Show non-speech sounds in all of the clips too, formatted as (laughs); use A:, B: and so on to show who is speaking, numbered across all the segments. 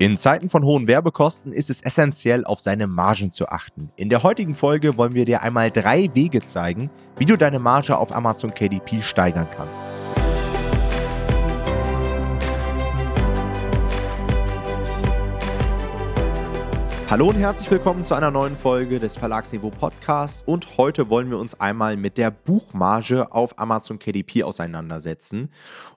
A: In Zeiten von hohen Werbekosten ist es essentiell, auf seine Margen zu achten. In der heutigen Folge wollen wir dir einmal drei Wege zeigen, wie du deine Marge auf Amazon KDP steigern kannst. Hallo und herzlich willkommen zu einer neuen Folge des Verlagsniveau Podcasts und heute wollen wir uns einmal mit der Buchmarge auf Amazon KDP auseinandersetzen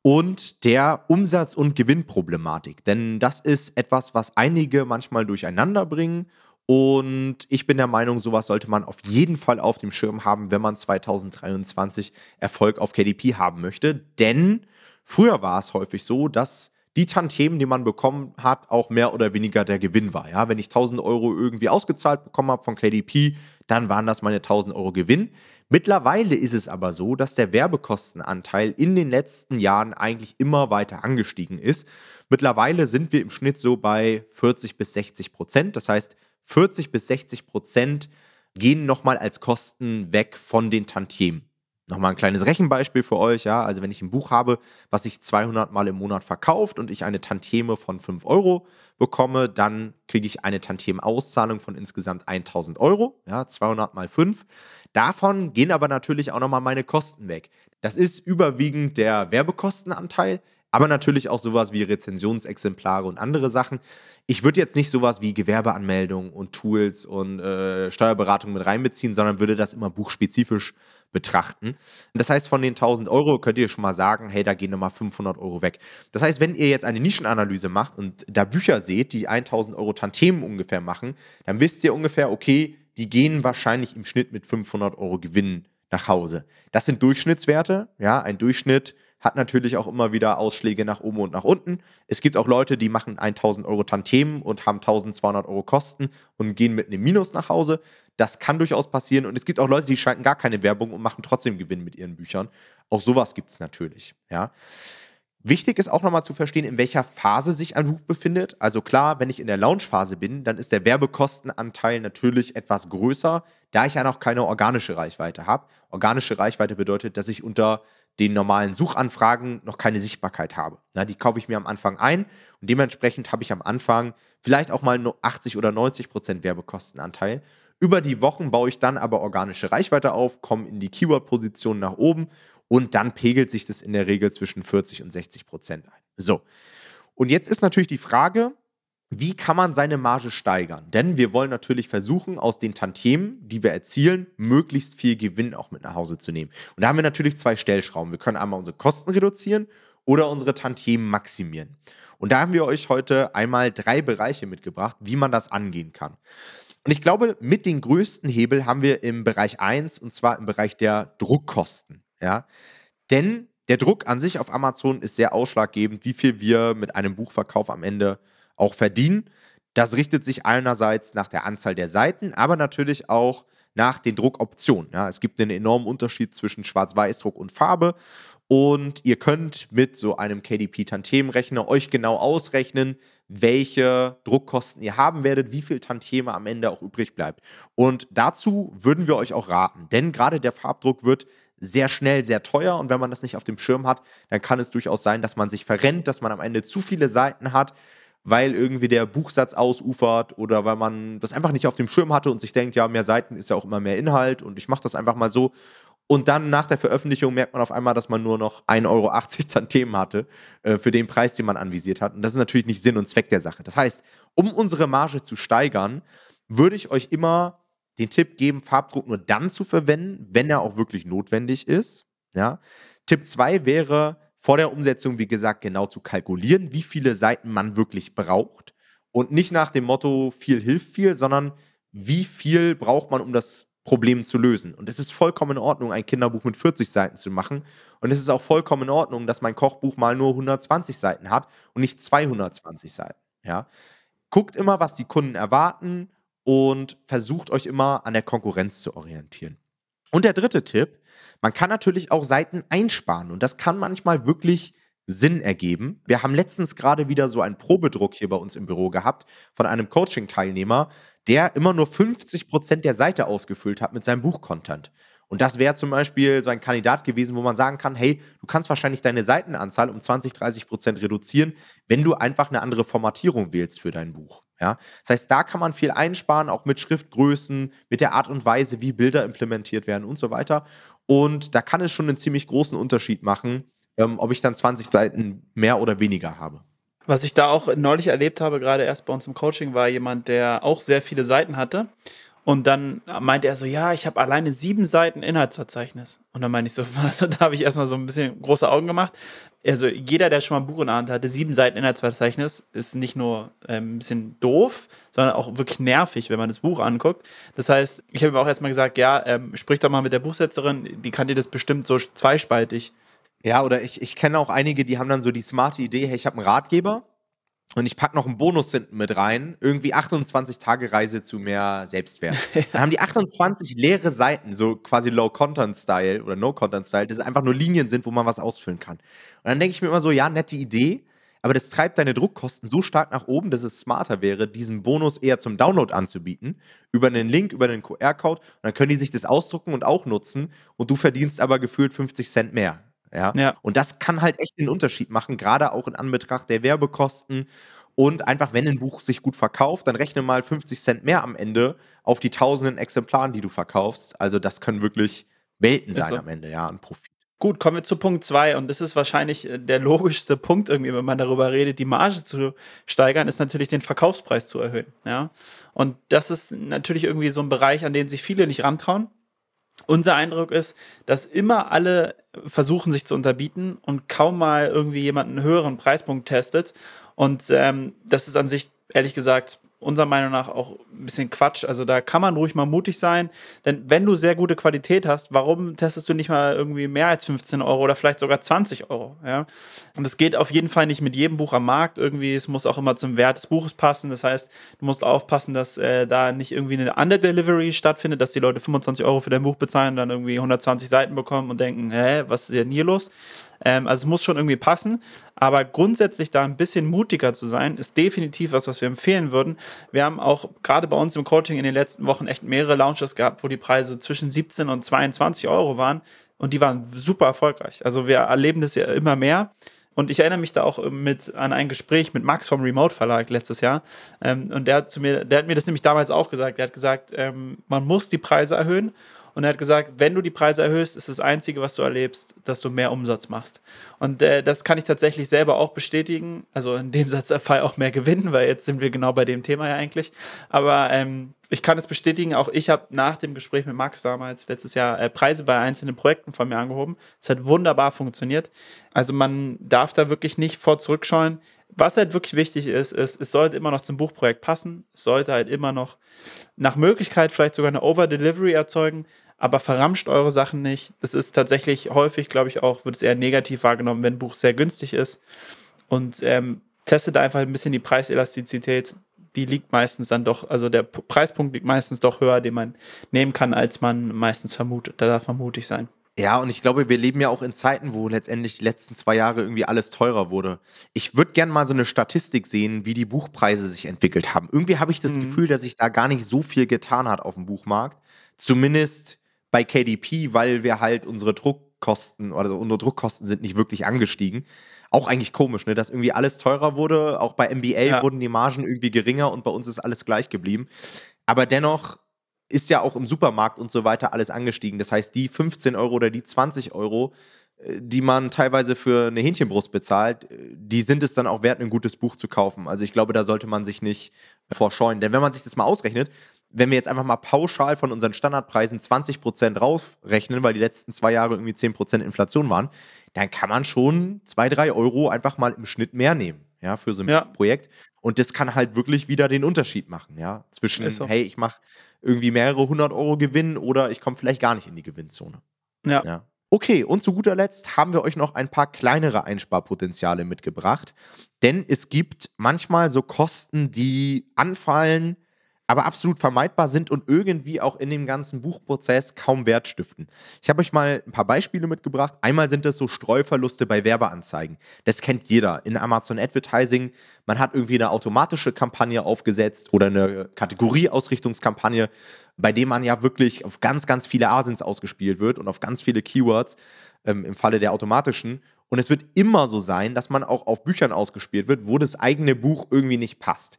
A: und der Umsatz- und Gewinnproblematik. Denn das ist etwas, was einige manchmal durcheinander bringen. Und ich bin der Meinung, sowas sollte man auf jeden Fall auf dem Schirm haben, wenn man 2023 Erfolg auf KDP haben möchte. Denn früher war es häufig so, dass die Tantiemen, die man bekommen hat, auch mehr oder weniger der Gewinn war. Ja, wenn ich 1000 Euro irgendwie ausgezahlt bekommen habe von KDP, dann waren das meine 1000 Euro Gewinn. Mittlerweile ist es aber so, dass der Werbekostenanteil in den letzten Jahren eigentlich immer weiter angestiegen ist. Mittlerweile sind wir im Schnitt so bei 40 bis 60 Prozent. Das heißt, 40 bis 60 Prozent gehen nochmal als Kosten weg von den Tantiemen. Nochmal ein kleines Rechenbeispiel für euch, ja. Also wenn ich ein Buch habe, was sich 200 Mal im Monat verkauft und ich eine Tantieme von 5 Euro bekomme, dann kriege ich eine Tantiemenauszahlung von insgesamt 1000 Euro, ja, 200 mal 5. Davon gehen aber natürlich auch nochmal meine Kosten weg. Das ist überwiegend der Werbekostenanteil, aber natürlich auch sowas wie Rezensionsexemplare und andere Sachen. Ich würde jetzt nicht sowas wie Gewerbeanmeldung und Tools und äh, Steuerberatung mit reinbeziehen, sondern würde das immer buchspezifisch betrachten. Das heißt, von den 1000 Euro könnt ihr schon mal sagen, hey, da gehen nochmal 500 Euro weg. Das heißt, wenn ihr jetzt eine Nischenanalyse macht und da Bücher seht, die 1000 Euro Tantiemen ungefähr machen, dann wisst ihr ungefähr, okay, die gehen wahrscheinlich im Schnitt mit 500 Euro Gewinn nach Hause. Das sind Durchschnittswerte. Ja, ein Durchschnitt hat natürlich auch immer wieder Ausschläge nach oben und nach unten. Es gibt auch Leute, die machen 1000 Euro Tantiemen und haben 1200 Euro Kosten und gehen mit einem Minus nach Hause. Das kann durchaus passieren. Und es gibt auch Leute, die schalten gar keine Werbung und machen trotzdem Gewinn mit ihren Büchern. Auch sowas gibt es natürlich. Ja. Wichtig ist auch nochmal zu verstehen, in welcher Phase sich ein Buch befindet. Also klar, wenn ich in der Launchphase bin, dann ist der Werbekostenanteil natürlich etwas größer, da ich ja noch keine organische Reichweite habe. Organische Reichweite bedeutet, dass ich unter den normalen Suchanfragen noch keine Sichtbarkeit habe. Na, die kaufe ich mir am Anfang ein und dementsprechend habe ich am Anfang vielleicht auch mal nur 80 oder 90 Prozent Werbekostenanteil. Über die Wochen baue ich dann aber organische Reichweite auf, komme in die Keyword-Position nach oben und dann pegelt sich das in der Regel zwischen 40 und 60 Prozent ein. So. Und jetzt ist natürlich die Frage, wie kann man seine Marge steigern? Denn wir wollen natürlich versuchen, aus den Tantiemen, die wir erzielen, möglichst viel Gewinn auch mit nach Hause zu nehmen. Und da haben wir natürlich zwei Stellschrauben. Wir können einmal unsere Kosten reduzieren oder unsere Tantiemen maximieren. Und da haben wir euch heute einmal drei Bereiche mitgebracht, wie man das angehen kann. Und ich glaube, mit den größten Hebel haben wir im Bereich 1 und zwar im Bereich der Druckkosten. Ja? Denn der Druck an sich auf Amazon ist sehr ausschlaggebend, wie viel wir mit einem Buchverkauf am Ende auch verdienen. Das richtet sich einerseits nach der Anzahl der Seiten, aber natürlich auch nach den Druckoptionen. Ja, es gibt einen enormen Unterschied zwischen Schwarz-Weiß-Druck und Farbe. Und ihr könnt mit so einem KDP-Tantiemenrechner euch genau ausrechnen, welche Druckkosten ihr haben werdet, wie viel Tantieme am Ende auch übrig bleibt. Und dazu würden wir euch auch raten, denn gerade der Farbdruck wird sehr schnell sehr teuer und wenn man das nicht auf dem Schirm hat, dann kann es durchaus sein, dass man sich verrennt, dass man am Ende zu viele Seiten hat, weil irgendwie der Buchsatz ausufert oder weil man das einfach nicht auf dem Schirm hatte und sich denkt, ja, mehr Seiten ist ja auch immer mehr Inhalt und ich mache das einfach mal so. Und dann nach der Veröffentlichung merkt man auf einmal, dass man nur noch 1,80 Euro Themen hatte äh, für den Preis, den man anvisiert hat. Und das ist natürlich nicht Sinn und Zweck der Sache. Das heißt, um unsere Marge zu steigern, würde ich euch immer den Tipp geben, Farbdruck nur dann zu verwenden, wenn er auch wirklich notwendig ist. Ja. Tipp 2 wäre, vor der Umsetzung, wie gesagt, genau zu kalkulieren, wie viele Seiten man wirklich braucht. Und nicht nach dem Motto, viel hilft viel, sondern wie viel braucht man, um das Problem zu lösen. Und es ist vollkommen in Ordnung, ein Kinderbuch mit 40 Seiten zu machen. Und es ist auch vollkommen in Ordnung, dass mein Kochbuch mal nur 120 Seiten hat und nicht 220 Seiten. Ja? Guckt immer, was die Kunden erwarten und versucht euch immer an der Konkurrenz zu orientieren. Und der dritte Tipp, man kann natürlich auch Seiten einsparen und das kann manchmal wirklich Sinn ergeben. Wir haben letztens gerade wieder so einen Probedruck hier bei uns im Büro gehabt von einem Coaching-Teilnehmer, der immer nur 50% der Seite ausgefüllt hat mit seinem Buchcontent. Und das wäre zum Beispiel so ein Kandidat gewesen, wo man sagen kann, hey, du kannst wahrscheinlich deine Seitenanzahl um 20, 30 Prozent reduzieren, wenn du einfach eine andere Formatierung wählst für dein Buch. Ja? Das heißt, da kann man viel einsparen, auch mit Schriftgrößen, mit der Art und Weise, wie Bilder implementiert werden und so weiter. Und da kann es schon einen ziemlich großen Unterschied machen, ähm, ob ich dann 20 Seiten mehr oder weniger habe.
B: Was ich da auch neulich erlebt habe, gerade erst bei uns im Coaching, war jemand, der auch sehr viele Seiten hatte. Und dann meinte er so, ja, ich habe alleine sieben Seiten Inhaltsverzeichnis. Und dann meinte ich so, (laughs) was? Und da habe ich erstmal so ein bisschen große Augen gemacht. Also jeder, der schon mal ein Buch in der Hand hatte, sieben Seiten Inhaltsverzeichnis, ist nicht nur ähm, ein bisschen doof, sondern auch wirklich nervig, wenn man das Buch anguckt. Das heißt, ich habe ihm auch erstmal gesagt, ja, ähm, sprich doch mal mit der Buchsetzerin, die kann dir das bestimmt so zweispaltig
A: ja, oder ich, ich kenne auch einige, die haben dann so die smarte Idee, hey, ich habe einen Ratgeber und ich packe noch einen Bonus hinten mit rein, irgendwie 28 Tage Reise zu mehr Selbstwert. (laughs) Dann haben die 28 leere Seiten, so quasi Low-Content-Style oder No-Content-Style, das einfach nur Linien sind, wo man was ausfüllen kann. Und dann denke ich mir immer so, ja, nette Idee, aber das treibt deine Druckkosten so stark nach oben, dass es smarter wäre, diesen Bonus eher zum Download anzubieten, über einen Link, über einen QR-Code. Und dann können die sich das ausdrucken und auch nutzen und du verdienst aber gefühlt 50 Cent mehr. Ja? ja. Und das kann halt echt den Unterschied machen, gerade auch in Anbetracht der Werbekosten. Und einfach, wenn ein Buch sich gut verkauft, dann rechne mal 50 Cent mehr am Ende auf die tausenden Exemplaren, die du verkaufst. Also das können wirklich Welten sein so. am Ende, ja, ein Profit.
B: Gut, kommen wir zu Punkt 2 und das ist wahrscheinlich äh, der logischste Punkt irgendwie, wenn man darüber redet, die Marge zu steigern, ist natürlich den Verkaufspreis zu erhöhen, ja. Und das ist natürlich irgendwie so ein Bereich, an den sich viele nicht rantrauen, unser Eindruck ist, dass immer alle versuchen, sich zu unterbieten und kaum mal irgendwie jemand einen höheren Preispunkt testet. Und ähm, das ist an sich, ehrlich gesagt, unserer Meinung nach auch ein bisschen Quatsch. Also da kann man ruhig mal mutig sein, denn wenn du sehr gute Qualität hast, warum testest du nicht mal irgendwie mehr als 15 Euro oder vielleicht sogar 20 Euro? Ja? Und es geht auf jeden Fall nicht mit jedem Buch am Markt irgendwie. Es muss auch immer zum Wert des Buches passen. Das heißt, du musst aufpassen, dass äh, da nicht irgendwie eine Under-Delivery stattfindet, dass die Leute 25 Euro für dein Buch bezahlen und dann irgendwie 120 Seiten bekommen und denken, hä, was ist denn hier los? Ähm, also es muss schon irgendwie passen. Aber grundsätzlich da ein bisschen mutiger zu sein, ist definitiv was, was wir empfehlen würden. Wir haben auch gerade bei uns im Coaching in den letzten Wochen echt mehrere Launches gehabt, wo die Preise zwischen 17 und 22 Euro waren. Und die waren super erfolgreich. Also wir erleben das ja immer mehr. Und ich erinnere mich da auch mit an ein Gespräch mit Max vom Remote Verlag letztes Jahr. Ähm, und der hat zu mir, der hat mir das nämlich damals auch gesagt. Der hat gesagt, ähm, man muss die Preise erhöhen. Und er hat gesagt, wenn du die Preise erhöhst, ist das Einzige, was du erlebst, dass du mehr Umsatz machst. Und äh, das kann ich tatsächlich selber auch bestätigen. Also in dem (laughs) Satz der Fall auch mehr gewinnen, weil jetzt sind wir genau bei dem Thema ja eigentlich. Aber ähm, ich kann es bestätigen, auch ich habe nach dem Gespräch mit Max damals letztes Jahr äh, Preise bei einzelnen Projekten von mir angehoben. Es hat wunderbar funktioniert. Also man darf da wirklich nicht vor zurückscheuen. Was halt wirklich wichtig ist, ist, es sollte immer noch zum Buchprojekt passen. Es sollte halt immer noch nach Möglichkeit vielleicht sogar eine Over-Delivery erzeugen aber verramscht eure Sachen nicht. Das ist tatsächlich häufig, glaube ich, auch, wird es eher negativ wahrgenommen, wenn ein Buch sehr günstig ist. Und ähm, testet einfach ein bisschen die Preiselastizität. Die liegt meistens dann doch, also der Preispunkt liegt meistens doch höher, den man nehmen kann, als man meistens vermutet. Da darf man mutig sein.
A: Ja, und ich glaube, wir leben ja auch in Zeiten, wo letztendlich die letzten zwei Jahre irgendwie alles teurer wurde. Ich würde gerne mal so eine Statistik sehen, wie die Buchpreise sich entwickelt haben. Irgendwie habe ich das mhm. Gefühl, dass sich da gar nicht so viel getan hat auf dem Buchmarkt. Zumindest bei KDP, weil wir halt unsere Druckkosten oder also unsere Druckkosten sind nicht wirklich angestiegen. Auch eigentlich komisch, ne, dass irgendwie alles teurer wurde. Auch bei MBA ja. wurden die Margen irgendwie geringer und bei uns ist alles gleich geblieben. Aber dennoch ist ja auch im Supermarkt und so weiter alles angestiegen. Das heißt, die 15 Euro oder die 20 Euro, äh, die man teilweise für eine Hähnchenbrust bezahlt, äh, die sind es dann auch wert, ein gutes Buch zu kaufen. Also ich glaube, da sollte man sich nicht vorscheuen. Denn wenn man sich das mal ausrechnet, wenn wir jetzt einfach mal pauschal von unseren Standardpreisen 20% rausrechnen, weil die letzten zwei Jahre irgendwie 10% Inflation waren, dann kann man schon 2, 3 Euro einfach mal im Schnitt mehr nehmen, ja, für so ein ja. Projekt. Und das kann halt wirklich wieder den Unterschied machen, ja, zwischen, so. hey, ich mache irgendwie mehrere hundert Euro Gewinn oder ich komme vielleicht gar nicht in die Gewinnzone. Ja. ja. Okay, und zu guter Letzt haben wir euch noch ein paar kleinere Einsparpotenziale mitgebracht. Denn es gibt manchmal so Kosten, die anfallen, aber absolut vermeidbar sind und irgendwie auch in dem ganzen Buchprozess kaum Wert stiften. Ich habe euch mal ein paar Beispiele mitgebracht. Einmal sind es so Streuverluste bei Werbeanzeigen. Das kennt jeder in Amazon Advertising. Man hat irgendwie eine automatische Kampagne aufgesetzt oder eine Kategorieausrichtungskampagne, bei dem man ja wirklich auf ganz, ganz viele Asins ausgespielt wird und auf ganz viele Keywords ähm, im Falle der automatischen. Und es wird immer so sein, dass man auch auf Büchern ausgespielt wird, wo das eigene Buch irgendwie nicht passt.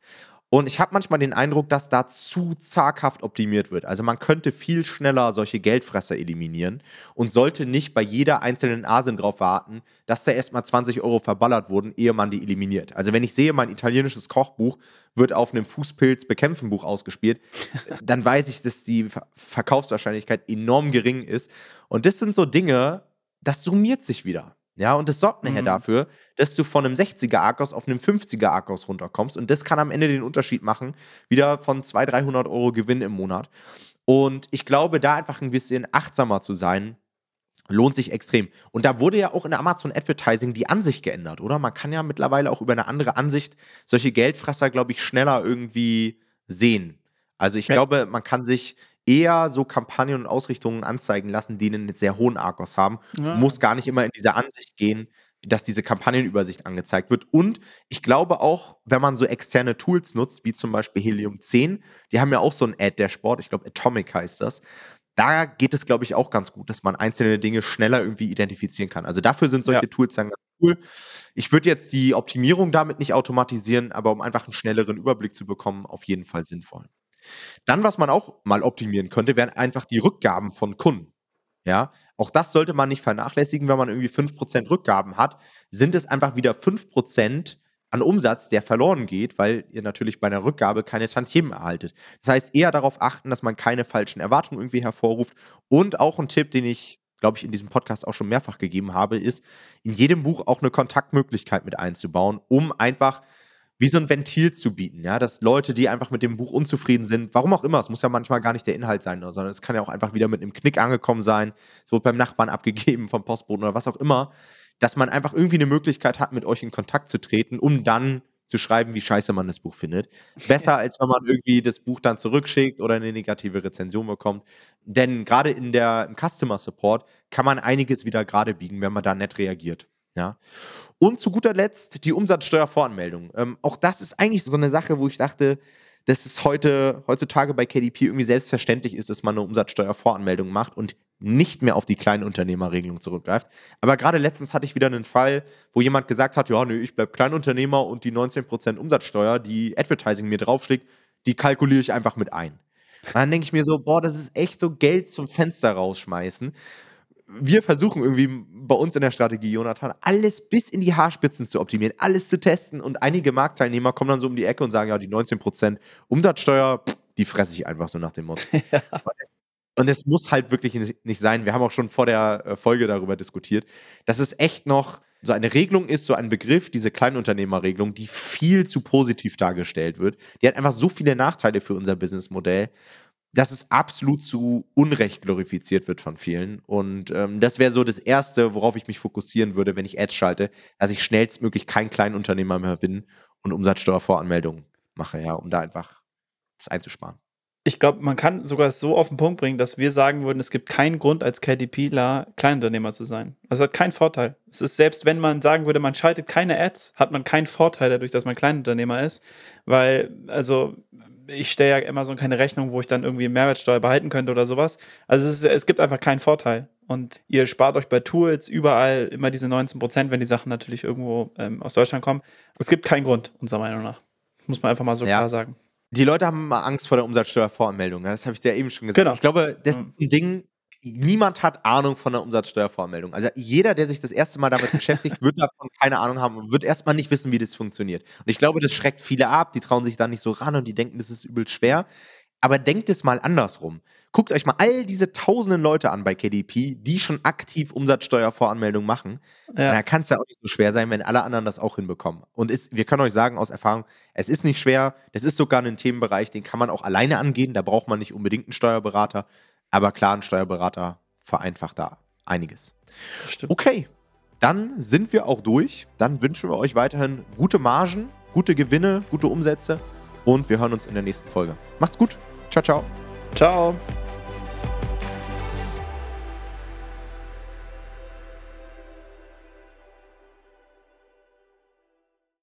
A: Und ich habe manchmal den Eindruck, dass da zu zaghaft optimiert wird. Also man könnte viel schneller solche Geldfresser eliminieren und sollte nicht bei jeder einzelnen Asin drauf warten, dass da erstmal 20 Euro verballert wurden, ehe man die eliminiert. Also wenn ich sehe, mein italienisches Kochbuch wird auf einem Fußpilz bekämpfen Buch ausgespielt, (laughs) dann weiß ich, dass die Verkaufswahrscheinlichkeit enorm gering ist. Und das sind so Dinge, das summiert sich wieder. Ja, und das sorgt nachher mhm. dafür, dass du von einem 60er Akkus auf einem 50er Akkus runterkommst. Und das kann am Ende den Unterschied machen, wieder von 200, 300 Euro Gewinn im Monat. Und ich glaube, da einfach ein bisschen achtsamer zu sein, lohnt sich extrem. Und da wurde ja auch in Amazon Advertising die Ansicht geändert, oder? Man kann ja mittlerweile auch über eine andere Ansicht solche Geldfresser, glaube ich, schneller irgendwie sehen. Also ich ja. glaube, man kann sich eher so Kampagnen und Ausrichtungen anzeigen lassen, die einen sehr hohen Arkos haben. Ja. Muss gar nicht immer in diese Ansicht gehen, dass diese Kampagnenübersicht angezeigt wird. Und ich glaube auch, wenn man so externe Tools nutzt, wie zum Beispiel Helium 10, die haben ja auch so ein Ad-Dashboard, ich glaube Atomic heißt das. Da geht es, glaube ich, auch ganz gut, dass man einzelne Dinge schneller irgendwie identifizieren kann. Also dafür sind solche ja. Tools dann ganz cool. Ich würde jetzt die Optimierung damit nicht automatisieren, aber um einfach einen schnelleren Überblick zu bekommen, auf jeden Fall sinnvoll. Dann, was man auch mal optimieren könnte, wären einfach die Rückgaben von Kunden. Ja, auch das sollte man nicht vernachlässigen, wenn man irgendwie 5% Rückgaben hat, sind es einfach wieder 5% an Umsatz, der verloren geht, weil ihr natürlich bei einer Rückgabe keine Tantiemen erhaltet. Das heißt, eher darauf achten, dass man keine falschen Erwartungen irgendwie hervorruft. Und auch ein Tipp, den ich, glaube ich, in diesem Podcast auch schon mehrfach gegeben habe, ist, in jedem Buch auch eine Kontaktmöglichkeit mit einzubauen, um einfach wie so ein Ventil zu bieten, ja, dass Leute, die einfach mit dem Buch unzufrieden sind, warum auch immer, es muss ja manchmal gar nicht der Inhalt sein, sondern es kann ja auch einfach wieder mit einem Knick angekommen sein, es wurde beim Nachbarn abgegeben, vom Postboten oder was auch immer, dass man einfach irgendwie eine Möglichkeit hat, mit euch in Kontakt zu treten, um dann zu schreiben, wie scheiße man das Buch findet. Besser, als wenn man irgendwie das Buch dann zurückschickt oder eine negative Rezension bekommt. Denn gerade in der im Customer Support kann man einiges wieder gerade biegen, wenn man da nett reagiert. Ja. Und zu guter Letzt die Umsatzsteuervoranmeldung. Ähm, auch das ist eigentlich so eine Sache, wo ich dachte, dass es heute, heutzutage bei KDP irgendwie selbstverständlich ist, dass man eine Umsatzsteuervoranmeldung macht und nicht mehr auf die Kleinunternehmerregelung zurückgreift. Aber gerade letztens hatte ich wieder einen Fall, wo jemand gesagt hat, ja, nö, ich bleibe Kleinunternehmer und die 19% Umsatzsteuer, die Advertising mir draufschlägt, die kalkuliere ich einfach mit ein. Und dann denke ich mir so, boah, das ist echt so Geld zum Fenster rausschmeißen wir versuchen irgendwie bei uns in der Strategie, Jonathan, alles bis in die Haarspitzen zu optimieren, alles zu testen. Und einige Marktteilnehmer kommen dann so um die Ecke und sagen, ja, die 19% Umsatzsteuer, pff, die fresse ich einfach so nach dem Motto. (laughs) Ja. Und es muss halt wirklich nicht sein. Wir haben auch schon vor der äh, Folge darüber diskutiert, dass es echt noch so eine Regelung ist, so ein Begriff, diese Kleinunternehmerregelung, die viel zu positiv dargestellt wird. Die hat einfach so viele Nachteile für unser Businessmodell dass es absolut zu Unrecht glorifiziert wird von vielen. Und ähm, das wäre so das Erste, worauf ich mich fokussieren würde, wenn ich Ads schalte, dass ich schnellstmöglich kein Kleinunternehmer mehr bin und Umsatzsteuervoranmeldungen mache, ja, um da einfach das einzusparen.
B: Ich glaube, man kann sogar so auf den Punkt bringen, dass wir sagen würden, es gibt keinen Grund als KDPler Kleinunternehmer zu sein. Das hat keinen Vorteil. Es ist selbst, wenn man sagen würde, man schaltet keine Ads, hat man keinen Vorteil dadurch, dass man Kleinunternehmer ist, weil also ich stelle ja Amazon keine Rechnung, wo ich dann irgendwie Mehrwertsteuer behalten könnte oder sowas. Also es, ist, es gibt einfach keinen Vorteil. Und ihr spart euch bei Tools überall immer diese 19 Prozent, wenn die Sachen natürlich irgendwo ähm, aus Deutschland kommen. Es gibt keinen Grund, unserer Meinung nach. muss man einfach mal so ja. klar sagen.
A: Die Leute haben mal Angst vor der Umsatzsteuervoranmeldung. Das habe ich dir eben schon gesagt. Genau. Ich glaube, das ist mhm. ein Ding, niemand hat Ahnung von der Umsatzsteuervoranmeldung. Also jeder, der sich das erste Mal damit beschäftigt, wird davon keine Ahnung haben und wird erstmal nicht wissen, wie das funktioniert. Und ich glaube, das schreckt viele ab, die trauen sich da nicht so ran und die denken, das ist übel schwer. Aber denkt es mal andersrum. Guckt euch mal all diese tausenden Leute an bei KDP, die schon aktiv Umsatzsteuervoranmeldung machen. Ja. Da kann es ja auch nicht so schwer sein, wenn alle anderen das auch hinbekommen. Und ist, wir können euch sagen aus Erfahrung, es ist nicht schwer. Das ist sogar ein Themenbereich, den kann man auch alleine angehen. Da braucht man nicht unbedingt einen Steuerberater. Aber klar, ein Steuerberater vereinfacht da einiges. Stimmt. Okay, dann sind wir auch durch. Dann wünschen wir euch weiterhin gute Margen, gute Gewinne, gute Umsätze und wir hören uns in der nächsten Folge. Macht's gut. Ciao, ciao.
B: Ciao.